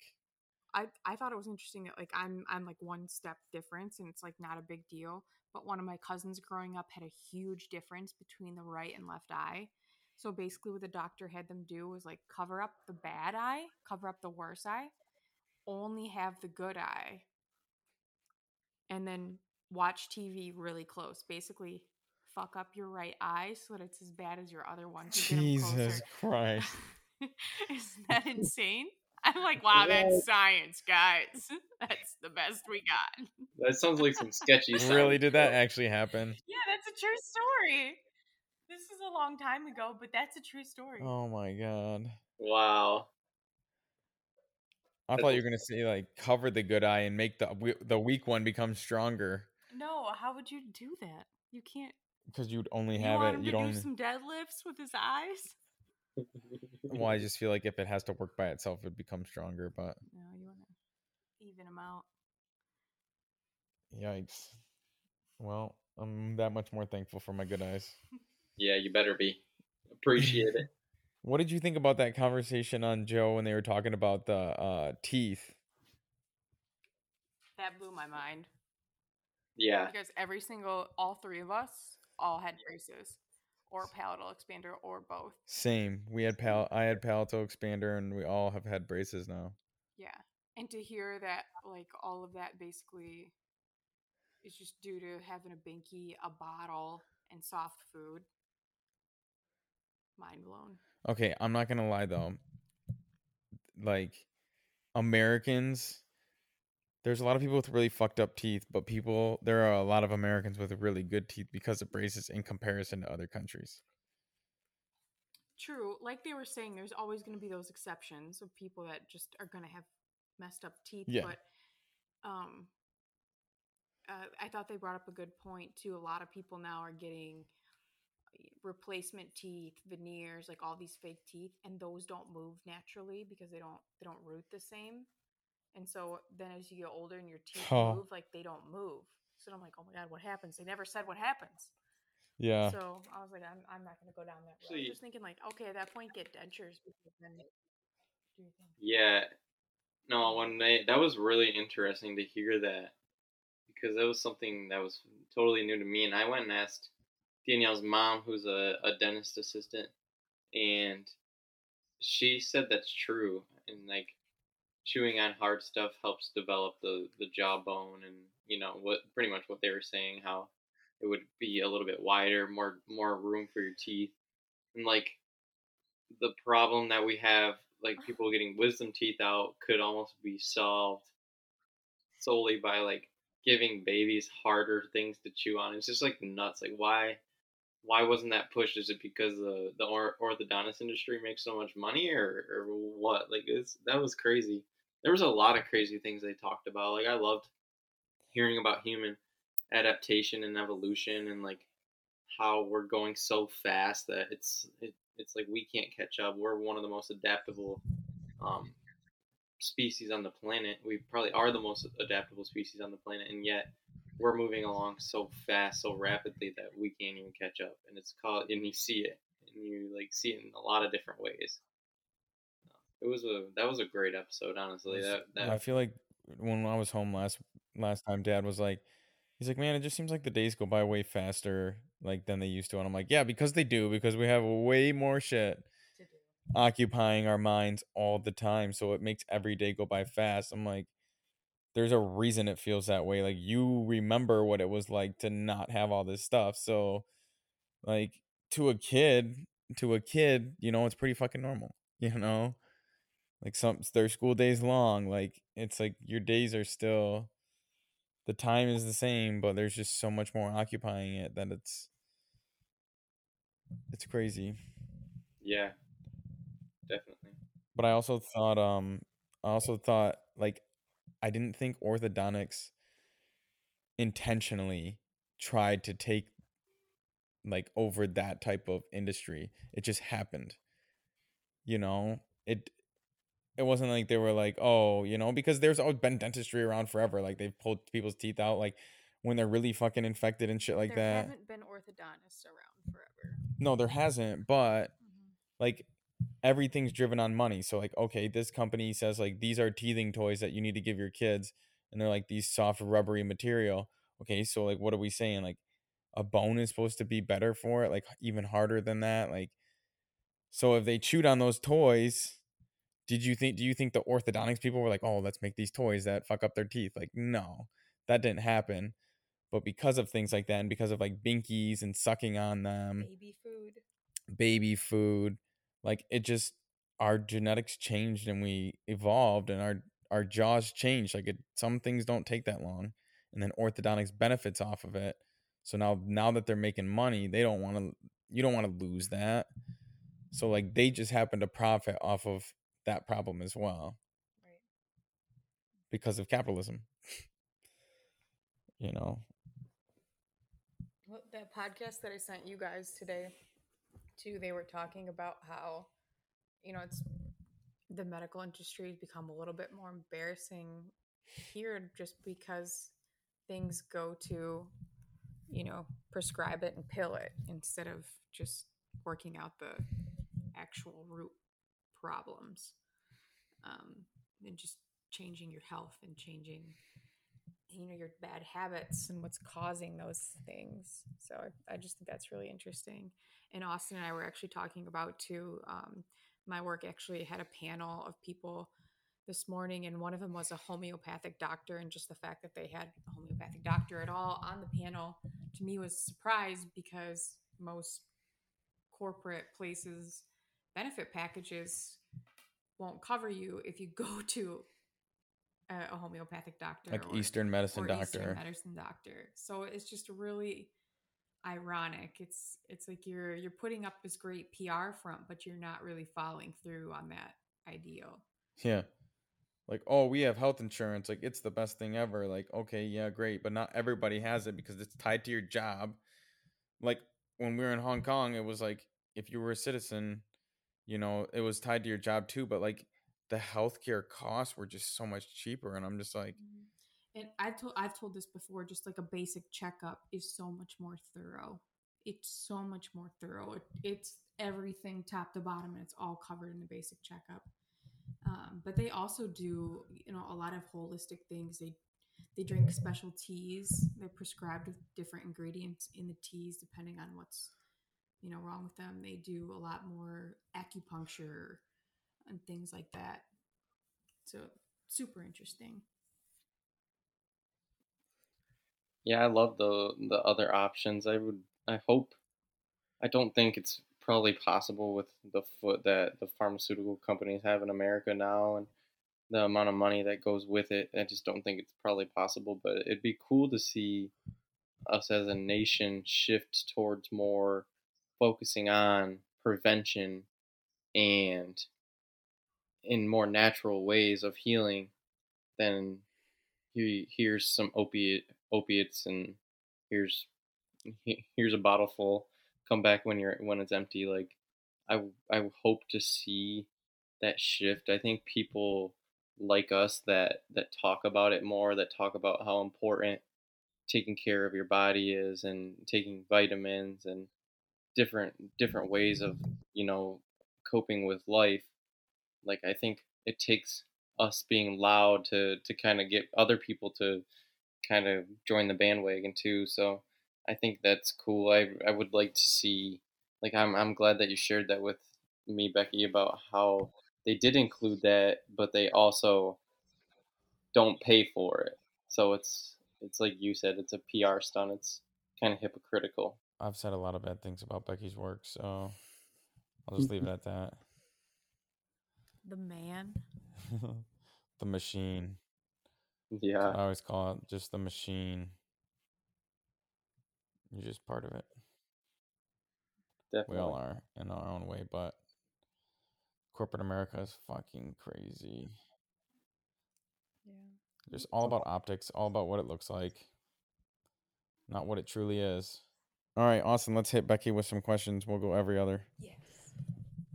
Speaker 2: I I thought it was interesting that like I'm I'm like one step difference and it's like not a big deal. But one of my cousins growing up had a huge difference between the right and left eye. So basically, what the doctor had them do was like cover up the bad eye, cover up the worse eye, only have the good eye and then watch TV really close. Basically, fuck up your right eye so that it's as bad as your other one. to get 'em
Speaker 3: Jesus. Christ.
Speaker 2: Isn't that insane? I'm like, wow, that's science, guys. That's the best we got.
Speaker 1: That sounds like some sketchy.
Speaker 3: stuff.
Speaker 1: really?
Speaker 3: Did that actually happen?
Speaker 2: Yeah, that's a true story. This is a long time ago, but that's a true story.
Speaker 3: Oh my god.
Speaker 1: Wow.
Speaker 3: I
Speaker 1: That's
Speaker 3: thought you were gonna say like cover the good eye and make the the weak one become stronger
Speaker 2: No, how would you do that? You can't.
Speaker 3: because you'd only
Speaker 2: You
Speaker 3: have
Speaker 2: want
Speaker 3: it.
Speaker 2: him
Speaker 3: You
Speaker 2: to
Speaker 3: don't.
Speaker 2: do some deadlifts with his eyes?
Speaker 3: Well, I just feel like if it has to work by itself, it'd become stronger. But
Speaker 2: No, you want to even them out.
Speaker 3: yikes. Well, I'm that much more thankful for my good eyes.
Speaker 1: yeah, you better be. Appreciate it.
Speaker 3: What did you think about that conversation on Joe when they were talking about the uh, teeth?
Speaker 2: That blew my mind
Speaker 1: Yeah.
Speaker 2: because every single, all three of us, all had braces, or palatal expander, or both.
Speaker 3: Same. We had pal. Mm. I had palatal expander, and we all have had braces now.
Speaker 2: Yeah, and to hear that, like all of that, basically, is just due to having a binky, a bottle, and soft food. Mind blown.
Speaker 3: Okay, I'm not gonna lie though. Like Americans, there's a lot of people with really fucked up teeth, but people there are a lot of Americans with really good teeth because of braces in comparison to other countries.
Speaker 2: True, like they were saying, there's always going to be those exceptions of people that just are going to have messed up teeth.
Speaker 3: Yeah.
Speaker 2: But um, uh, I thought they brought up a good point too. A lot of people now are getting uh, replacement teeth, veneers, like all these fake teeth, and those don't move naturally because they don't they don't root the same. And so then as you get older and your teeth
Speaker 3: Oh.
Speaker 2: move, like they don't move. So I'm like, oh my god, what happens? They never said what happens.
Speaker 3: Yeah.
Speaker 2: So I was like, I'm, I'm not going to go down that road.
Speaker 1: Actually-
Speaker 2: Just thinking, like, okay, at that point, get dentures because then do.
Speaker 1: Yeah. No, when they that was really interesting to hear that because that was something that was totally new to me, and I went and asked Danielle's mom, who's a, a dentist assistant, and she said that's true, and like chewing on hard stuff helps develop the the jawbone, and you know what, pretty much what they were saying, how it would be a little bit wider, more more room for your teeth, and like the problem that we have, like people getting wisdom teeth out, could almost be solved solely by like giving babies harder things to chew on. It's just like nuts. Like why, why wasn't that pushed? Is it because the the orthodontist industry makes so much money, or or what? Like it's that was crazy. There was a lot of crazy things they talked about. Like I loved hearing about human adaptation and evolution and like how we're going so fast that it's it, it's like we can't catch up. We're one of the most adaptable um, species on the planet. We probably are the most adaptable species on the planet, and yet we're moving along so fast, so rapidly that we can't even catch up. And it's called, and you see it, and you like see it in a lot of different ways. It was a that was a great episode, honestly. That
Speaker 3: I feel like when I was home last last time, Dad was like, he's like, man, it just seems like the days go by way faster like than they used to, and I'm like, yeah, because they do, because we have way more shit occupying our minds all the time, so it makes every day go by fast. I'm like, there's a reason it feels that way. Like you remember what it was like to not have all this stuff, so like to a kid, to a kid, you know, it's pretty fucking normal, you know like some their school days long like it's like your days are still the time is the same but there's just so much more occupying it that it's it's crazy.
Speaker 1: Yeah, definitely.
Speaker 3: but i also thought um i also thought like i didn't think orthodontics intentionally tried to take like over that type of industry. It just happened. You know? It it wasn't like they were like oh you know because there's always been dentistry around forever like they've pulled people's teeth out like when they're really fucking infected and shit like
Speaker 2: there
Speaker 3: that
Speaker 2: haven't been orthodontists around forever.
Speaker 3: no there hasn't but
Speaker 2: Mhm.
Speaker 3: like everything's driven on money so like okay this company says like these are teething toys that you need to give your kids and they're like these soft rubbery material okay so like what are we saying like a bone is supposed to be better for it like even harder than that like so if they chewed on those toys did you think do you think the orthodontics people were like, "Oh, let's make these toys that fuck up their teeth?" Like, no. That didn't happen. But because of things like that and because of like binkies and sucking on them,
Speaker 2: Baby food.
Speaker 3: baby food, like it just our genetics changed and we evolved and our our jaws changed. Like it some things don't take that long. And then orthodontics benefits off of it. So now now that they're making money, they don't want to you don't want to lose that. So like they just happen to profit off of that problem as well
Speaker 2: Right.
Speaker 3: because of capitalism. you know.
Speaker 2: Well, that podcast that I sent you guys today, too, they were talking about how, you know, it's the medical industry has become a little bit more embarrassing here just because things go to, you know, prescribe it and pill it instead of just working out the actual root problems. Um, and just changing your health and changing you know your bad habits and what's causing those things so i, I just think that's really interesting and austin and i were actually talking about too um, my work actually had a panel of people this morning and one of them was a homeopathic doctor and just the fact that they had a homeopathic doctor at all on the panel to me was a surprise because most corporate places benefit packages won't cover you if you go to a, homeopathic doctor
Speaker 3: Like
Speaker 2: or-
Speaker 3: Eastern medicine
Speaker 2: or
Speaker 3: doctor.
Speaker 2: Eastern medicine doctor. So it's just really ironic. It's it's like you're you're putting up this great PR front, but you're not really following through on that ideal.
Speaker 3: Yeah. Like, oh, we have health insurance. Like, it's the best thing ever. Like, okay, yeah, great. But not everybody has it because it's tied to your job. Like, when we were in Hong Kong, it was like, if you were a citizen, you know, it was tied to your job too. But like, the healthcare costs were just so much cheaper. And I'm just like,
Speaker 2: And I've told I've told this before. Just like a basic checkup is so much more thorough. It's so much more thorough. It, it's everything top to bottom, and it's all covered in the basic checkup. Um, but they also do, you know, a lot of holistic things. They they drink special teas. They're prescribed with different ingredients in the teas depending on what's you know wrong with them. They do a lot more acupuncture and things like that. So super interesting.
Speaker 1: Yeah, I love the the other options. I would I hope I don't think it's probably possible with the foot that the pharmaceutical companies have in America now and the amount of money that goes with it. I just don't think it's probably possible, but it'd be cool to see us as a nation shift towards more focusing on prevention and in more natural ways of healing than here, here's some opiate opiates and here's he- here's a bottle full. Come back when you're when it's empty. Like i i hope to see that shift. I think people like us that that talk about it more that talk about how important taking care of your body is and taking vitamins and different different ways of you know coping with life. Like i think it takes us being loud to to kind of get other people to kind of join the bandwagon too so i think that's cool. I i would like to see like i'm i'm glad that you shared that with me becky about how they did include that but they also don't pay for it. So it's it's like you said it's a pr stunt. It's kind of hypocritical
Speaker 3: I've said a lot of bad things about Becky's work, so I'll just leave it at that.
Speaker 2: The man.
Speaker 3: the machine.
Speaker 1: yeah
Speaker 3: I always call it just the machine. You're just part of it. We all are in our own way, but corporate America is fucking crazy.
Speaker 2: Yeah.
Speaker 3: Just all about optics, all about what it looks like, not what it truly is. All right, Austin, let's hit Becky with some questions. We'll go every other.
Speaker 2: Yes.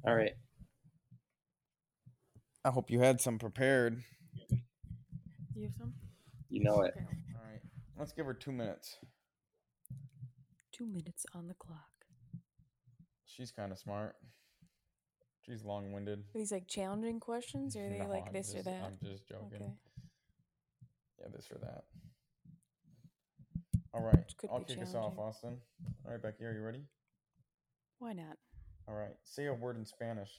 Speaker 1: all right
Speaker 3: I hope you had some prepared.
Speaker 2: You have some?
Speaker 1: you know it
Speaker 2: Okay.
Speaker 3: All right, let's give her two minutes.
Speaker 2: Two minutes on the clock.
Speaker 3: She's kind of smart. She's long winded.
Speaker 2: Are these like challenging questions or are they
Speaker 3: No,
Speaker 2: like
Speaker 3: I'm
Speaker 2: this or
Speaker 3: just-
Speaker 2: that?
Speaker 3: I'm just joking.
Speaker 2: Okay.
Speaker 3: Yeah, this or that. All right,
Speaker 2: could
Speaker 3: I'll kick us off. Austin. All right, Becky, are you ready?
Speaker 2: Why not?
Speaker 3: All right, say a word in Spanish.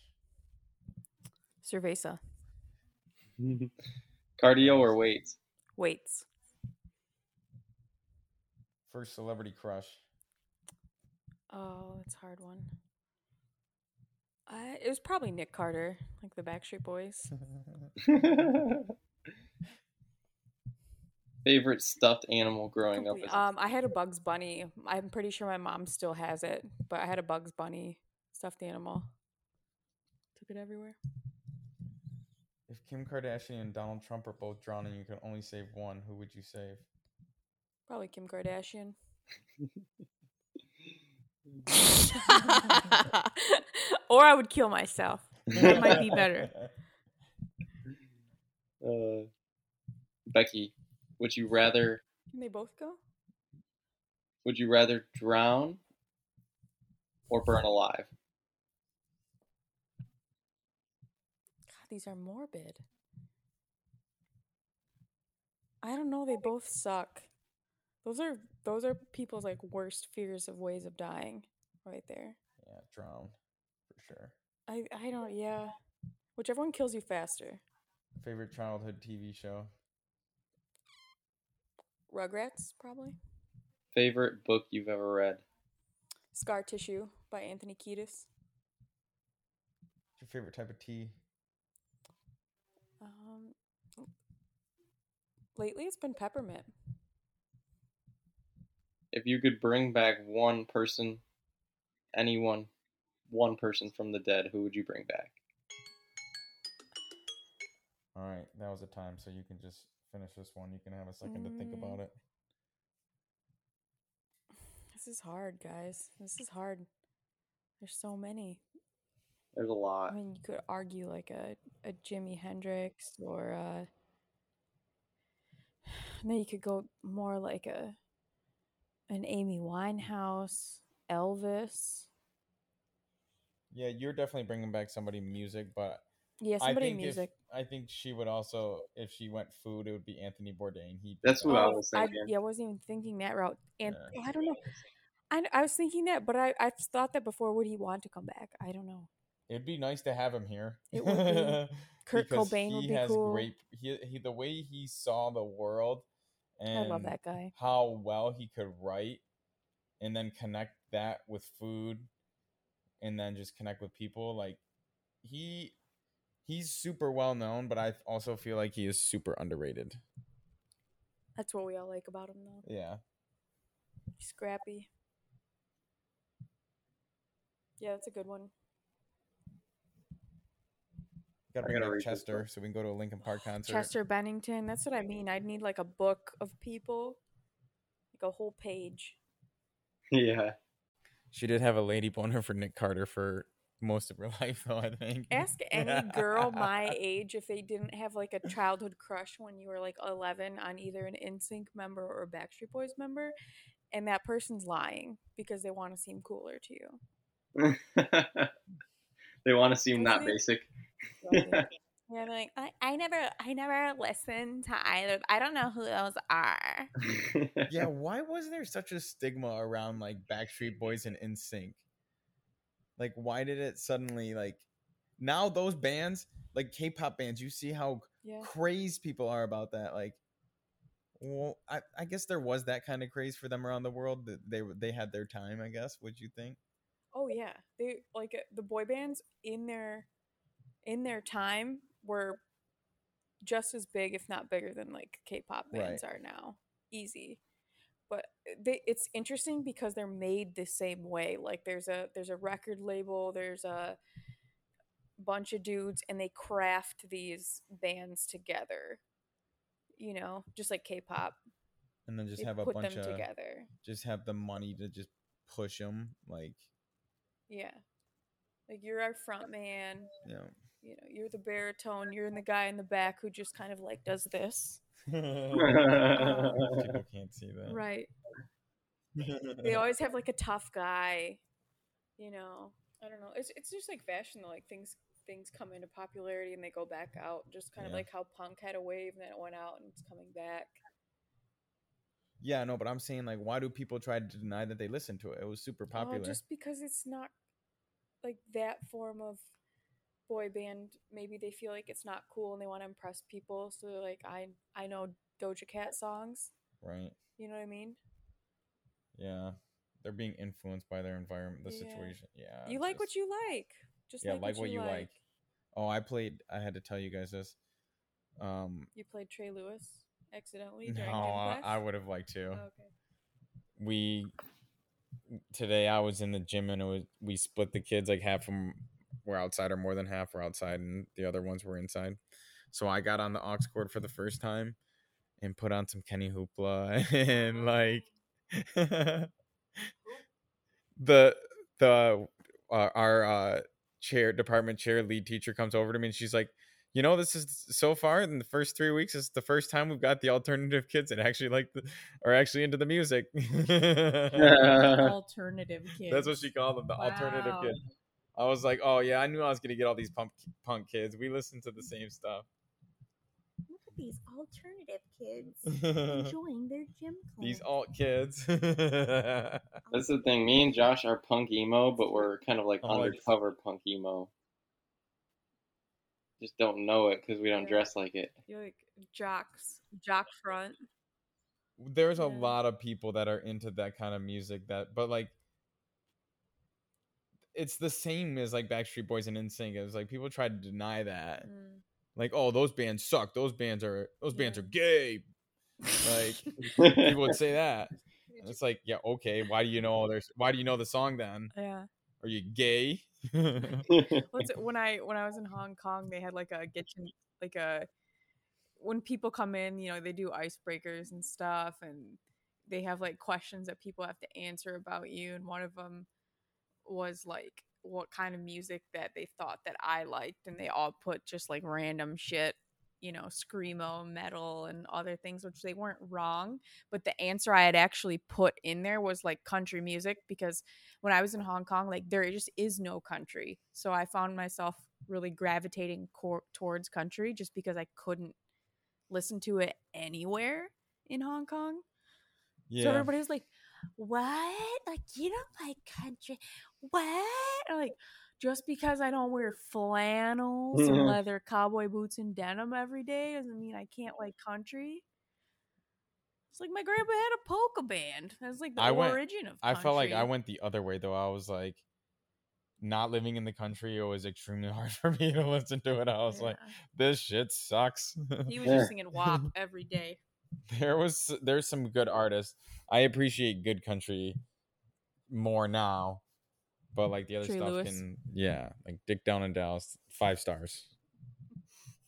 Speaker 2: Cerveza.
Speaker 1: Cardio or weights?
Speaker 2: Weights.
Speaker 3: First celebrity crush.
Speaker 2: Oh, it's a hard one. I, it was probably Nick Carter, like the Backstreet Boys.
Speaker 1: Favorite stuffed animal growing up? As
Speaker 2: Um, I had a Bugs Bunny. I'm pretty sure my mom still has it, but I had a Bugs Bunny stuffed animal. Took it everywhere.
Speaker 3: if Kim Kardashian and Donald Trump are both drowned and you could only save one, who would you save?
Speaker 2: Probably Kim Kardashian. or I would kill myself. That might be better.
Speaker 1: uh, Becky, would you rather
Speaker 2: Can they both go?
Speaker 1: would you rather drown or burn alive?
Speaker 2: God, these are morbid. I don't know. They both suck. Those are those are people's like worst fears of ways of dying, right there.
Speaker 3: Yeah, drown for sure.
Speaker 2: I I don't. Yeah, whichever one kills you faster.
Speaker 3: Favorite childhood TV show?
Speaker 2: Rugrats, probably.
Speaker 1: Favorite book you've ever read?
Speaker 2: Scar Tissue by Anthony Kiedis.
Speaker 3: What's your favorite type of tea?
Speaker 2: Um, lately it's been peppermint.
Speaker 1: If you could bring back one person, anyone, one person from the dead, who would you bring back?
Speaker 3: All right, that was a time, so you can just finish this one. You can have a second to think
Speaker 2: Mm.
Speaker 3: about it.
Speaker 2: This is hard, guys. This is hard. There's so many.
Speaker 1: There's a lot.
Speaker 2: I mean, you could argue like a, a Jimi Hendrix or a. And then you could go more like a an Amy Winehouse, Elvis.
Speaker 3: Yeah, you're definitely bringing back somebody music, but
Speaker 2: Yeah,
Speaker 3: I
Speaker 2: somebody
Speaker 3: think
Speaker 2: music.
Speaker 3: if I think she would also, if she went food, it would be Anthony Bourdain. He
Speaker 1: That's what I was
Speaker 2: I,
Speaker 1: thinking.
Speaker 2: yeah, I wasn't even thinking that route. And
Speaker 3: Yeah.
Speaker 2: I don't know. I, I was thinking that, but I I've thought that before. Would he want to come back? I don't know.
Speaker 3: It'd be nice to have him here.
Speaker 2: It would be. Kurt Cobain would
Speaker 3: he
Speaker 2: be
Speaker 3: has
Speaker 2: cool.
Speaker 3: great. He, he the way he saw the world, and
Speaker 2: I love that guy.
Speaker 3: how well he could write, and then connect that with food, and then just connect with people. Like he, he's super well known, but I also feel like he is super underrated.
Speaker 2: That's what we all like about him, though.
Speaker 3: Yeah.
Speaker 2: Scrappy. Yeah, that's a good one.
Speaker 3: Got to bring
Speaker 1: gotta
Speaker 3: back Chester so we can go to a Linkin Park concert.
Speaker 2: Chester Bennington. That's what I mean. I'd need like a book of people, like a whole page.
Speaker 1: Yeah.
Speaker 3: She did have a lady boner for Nick Carter for most of her life, though. I think.
Speaker 2: Ask any girl my age if they didn't have like a childhood crush when you were like 11 on either an NSYNC member or a Backstreet Boys member, and that person's lying because they want to seem cooler to you.
Speaker 1: they want to seem not basic.
Speaker 2: Yeah, they're like I, I never, I never listened to either. I don't know who those are.
Speaker 3: yeah, why was there such a stigma around like Backstreet Boys and NSYNC? Like, why did it suddenly like now those bands, like K-pop bands, you see how
Speaker 2: Yeah.
Speaker 3: crazed people are about that. Like, well, I, I guess there was that kind of craze for them around the world. That they they had their time. I guess. Would you think?
Speaker 2: Oh yeah, they like uh, the boy bands in their in their time were just as big, if not bigger, than like K-pop bands are now. Easy, but they it's interesting because they're made the same way. Like there's a there's a record label, there's a bunch of dudes, and they craft these bands together. You know, just like K-pop,
Speaker 3: And then just
Speaker 2: they
Speaker 3: have a
Speaker 2: put
Speaker 3: bunch
Speaker 2: them
Speaker 3: of
Speaker 2: together.
Speaker 3: just have the money to just push them. Like,
Speaker 2: Yeah, like you're our front man.
Speaker 3: know.
Speaker 2: You know, you're the baritone, you're the guy in the back who just kind of like does this.
Speaker 3: People can't see that.
Speaker 2: Right. They always have like a tough guy, you know. I don't know. It's it's just like fashion though. Like things things come into popularity and they go back out. Just kind of
Speaker 3: Yeah.
Speaker 2: like how punk had a wave and then it went out and it's coming back.
Speaker 3: Yeah, no, but I'm saying like, why do people try to deny that they listen to it? It was super
Speaker 2: Oh,
Speaker 3: popular.
Speaker 2: just because it's not like that form of boy band maybe they feel like it's not cool and they want to impress people so they're like i i know doja cat songs
Speaker 3: right?
Speaker 2: you know what i mean
Speaker 3: Yeah, they're being influenced by their environment, the
Speaker 2: Yeah.
Speaker 3: situation. Yeah,
Speaker 2: you like what you like just
Speaker 3: yeah,
Speaker 2: like, what, you like.
Speaker 3: Oh, I played. I had to tell you guys this. Um,
Speaker 2: you played trey lewis accidentally
Speaker 3: no, I. I would have liked to.
Speaker 2: Oh, okay
Speaker 3: we today I was in the gym and it was we split the kids like half of them were outside or more than half were outside and the other ones were inside. So I got on the aux cord for the first time and put on some Kenny Hoopla and like the the uh, our uh chair department chair lead teacher comes over to me and she's like you know this is so far in the first three weeks it's the first time we've got the alternative kids that actually like the are actually into the music.
Speaker 2: Alternative kids
Speaker 3: that's what she called them the alternative
Speaker 2: Wow.
Speaker 3: Kid i was like oh yeah i knew i was gonna get all these punk punk kids we listen to the same stuff
Speaker 4: Look at these alternative kids enjoying their gym class.
Speaker 3: these alt kids
Speaker 1: That's the thing. Me and Josh are punk emo, but we're kind of like
Speaker 3: Oh, like-
Speaker 1: undercover punk emo. Just don't know it because we don't
Speaker 2: Yeah.
Speaker 1: dress like it.
Speaker 2: you're like jocks jock front
Speaker 3: there's a
Speaker 2: Yeah.
Speaker 3: lot of people that are into that kind of music that but like it's the same as like Backstreet Boys and NSYNC. It's like people try to deny that.
Speaker 2: Mm.
Speaker 3: Like, oh, those bands suck. Those bands are those bands are gay. Like people would say that. And it's like, yeah, okay. Why do you know all there's why do you know the song then?
Speaker 2: yeah
Speaker 3: Are you gay?
Speaker 2: What's it, when I when I was in Hong Kong, they had like a get you like a when people come in, you know, they do icebreakers and stuff, and they have like questions that people have to answer about you. And one of them was like, what kind of music that they thought that I liked, and they all put just like random shit, you know, screamo, metal, and other things, which they weren't wrong. But the answer I had actually put in there was like country music because when I was in Hong Kong, like there just is no country. So I found myself really gravitating cor- towards country just because I couldn't listen to it anywhere in Hong Kong.
Speaker 3: yeah.
Speaker 2: So everybody was like, "What? Like you don't like country? What?" Like just because I don't wear flannels and mm-hmm. leather cowboy boots and denim every day doesn't mean I can't like country. It's like my grandpa had a polka band. That's like the
Speaker 3: I went-
Speaker 2: origin of.
Speaker 3: I felt like I went the other way though. I was like not living in the country, it was extremely hard for me to listen to it. I was like, this shit sucks.
Speaker 2: he was just singing WAP every day.
Speaker 3: there was there's some good artists. I appreciate good country more now, but like the other
Speaker 2: Trey
Speaker 3: stuff
Speaker 2: Lewis.
Speaker 3: can yeah, like Dick Down in Dallas, five stars.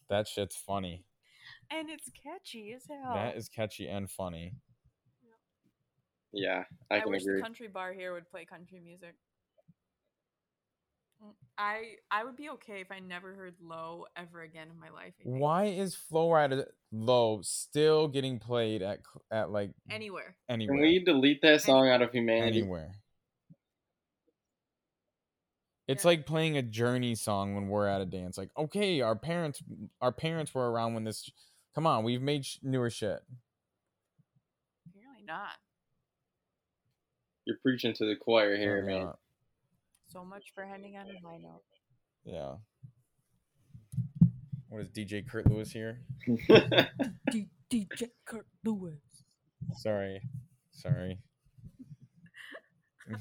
Speaker 3: That shit's funny.
Speaker 2: And it's catchy as hell.
Speaker 3: That is catchy and funny.
Speaker 1: Yeah, I
Speaker 2: I,
Speaker 1: can
Speaker 2: wish
Speaker 1: agree.
Speaker 2: the country bar here would play country music. Mm, I I would be okay if I never heard low ever again in my life.
Speaker 3: Why is Flo Rida Low still getting played at at like
Speaker 2: Anywhere.
Speaker 3: anywhere?
Speaker 1: Can we delete that song out of humanity?
Speaker 3: anywhere. It's
Speaker 2: Yeah.
Speaker 3: like playing a Journey song when we're at a dance. Like, okay, our parents, our parents were around when this. Come on, we've made sh- newer shit.
Speaker 2: Apparently not.
Speaker 1: You're preaching to the choir here, man.
Speaker 2: So much for ending on a high note.
Speaker 3: Yeah. What is DJ Kurt Lewis here?
Speaker 2: D- DJ Kurt Lewis.
Speaker 3: Sorry, sorry.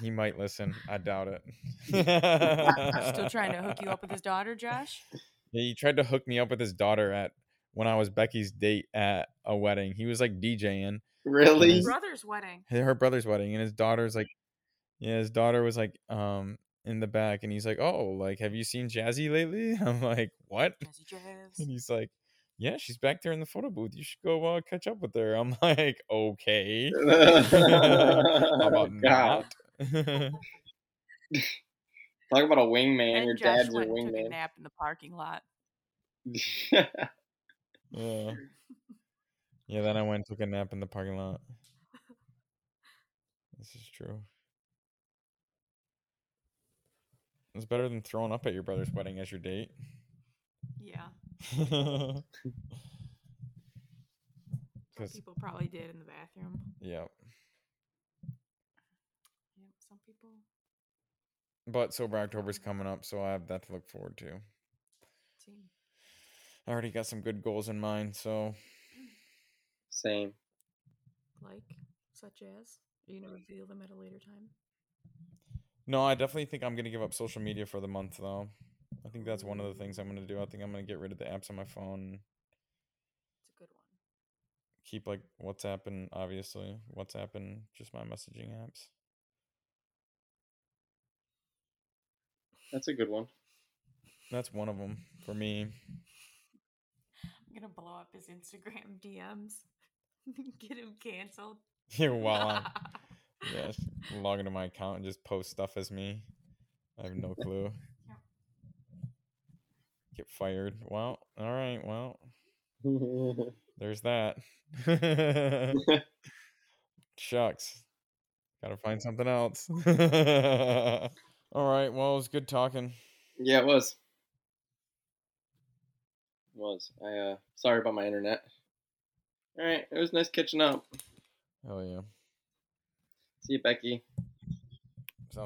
Speaker 3: He might listen. I doubt it.
Speaker 2: Still trying to hook you up with his daughter, Josh?
Speaker 3: Yeah, he tried to hook me up with his daughter at when I was Becky's date at a wedding. He was like DJing
Speaker 1: really?
Speaker 3: Yes.
Speaker 2: Brother's wedding.
Speaker 3: her brother's wedding, and his daughter's like, yeah, his daughter was like, um, in the back, and he's like, oh, like, have you seen Jazzy lately? I'm like, what?
Speaker 2: Jazzy Jazz.
Speaker 3: And he's like, yeah, she's back there in the photo booth. You should go uh, catch up with her. I'm like, okay. How about
Speaker 1: God.
Speaker 3: not?
Speaker 1: Talk about a wingman. Your
Speaker 2: Josh
Speaker 1: dad's your
Speaker 2: took a nap in the parking lot.
Speaker 3: yeah. Yeah, then I went and took a nap in the parking lot. This is true. It's better than throwing up at your brother's wedding as your date.
Speaker 2: Yeah. Some
Speaker 3: Because,
Speaker 2: people probably did in the bathroom.
Speaker 3: Yep.
Speaker 2: Yeah, people.
Speaker 3: But Sober October's um coming up, so I have that to look forward to.
Speaker 2: Same.
Speaker 3: I already got some good goals in mind. So mm.
Speaker 1: Same.
Speaker 2: Like, such as, are you gonna reveal them at a later time?
Speaker 3: no, I definitely think I'm gonna give up social media for the month though. I think that's one of the things I'm gonna do. I think I'm gonna get rid of the apps on my phone.
Speaker 2: It's a good one.
Speaker 3: Keep like WhatsApp and obviously WhatsApp and just my messaging apps.
Speaker 1: That's a good one.
Speaker 3: That's one of them for me.
Speaker 2: I'm gonna blow up his Instagram DMs. Get him canceled.
Speaker 3: Here while I'm yes, log into my account and just post stuff as me. I have no clue. Get fired. Well, all right. Well, there's that. Shucks. Gotta find something else. All right. Well, it was good talking.
Speaker 1: yeah, it was. It was. I uh sorry about my internet. All right, it was nice catching up.
Speaker 3: Oh yeah.
Speaker 1: See you, Becky.
Speaker 3: So.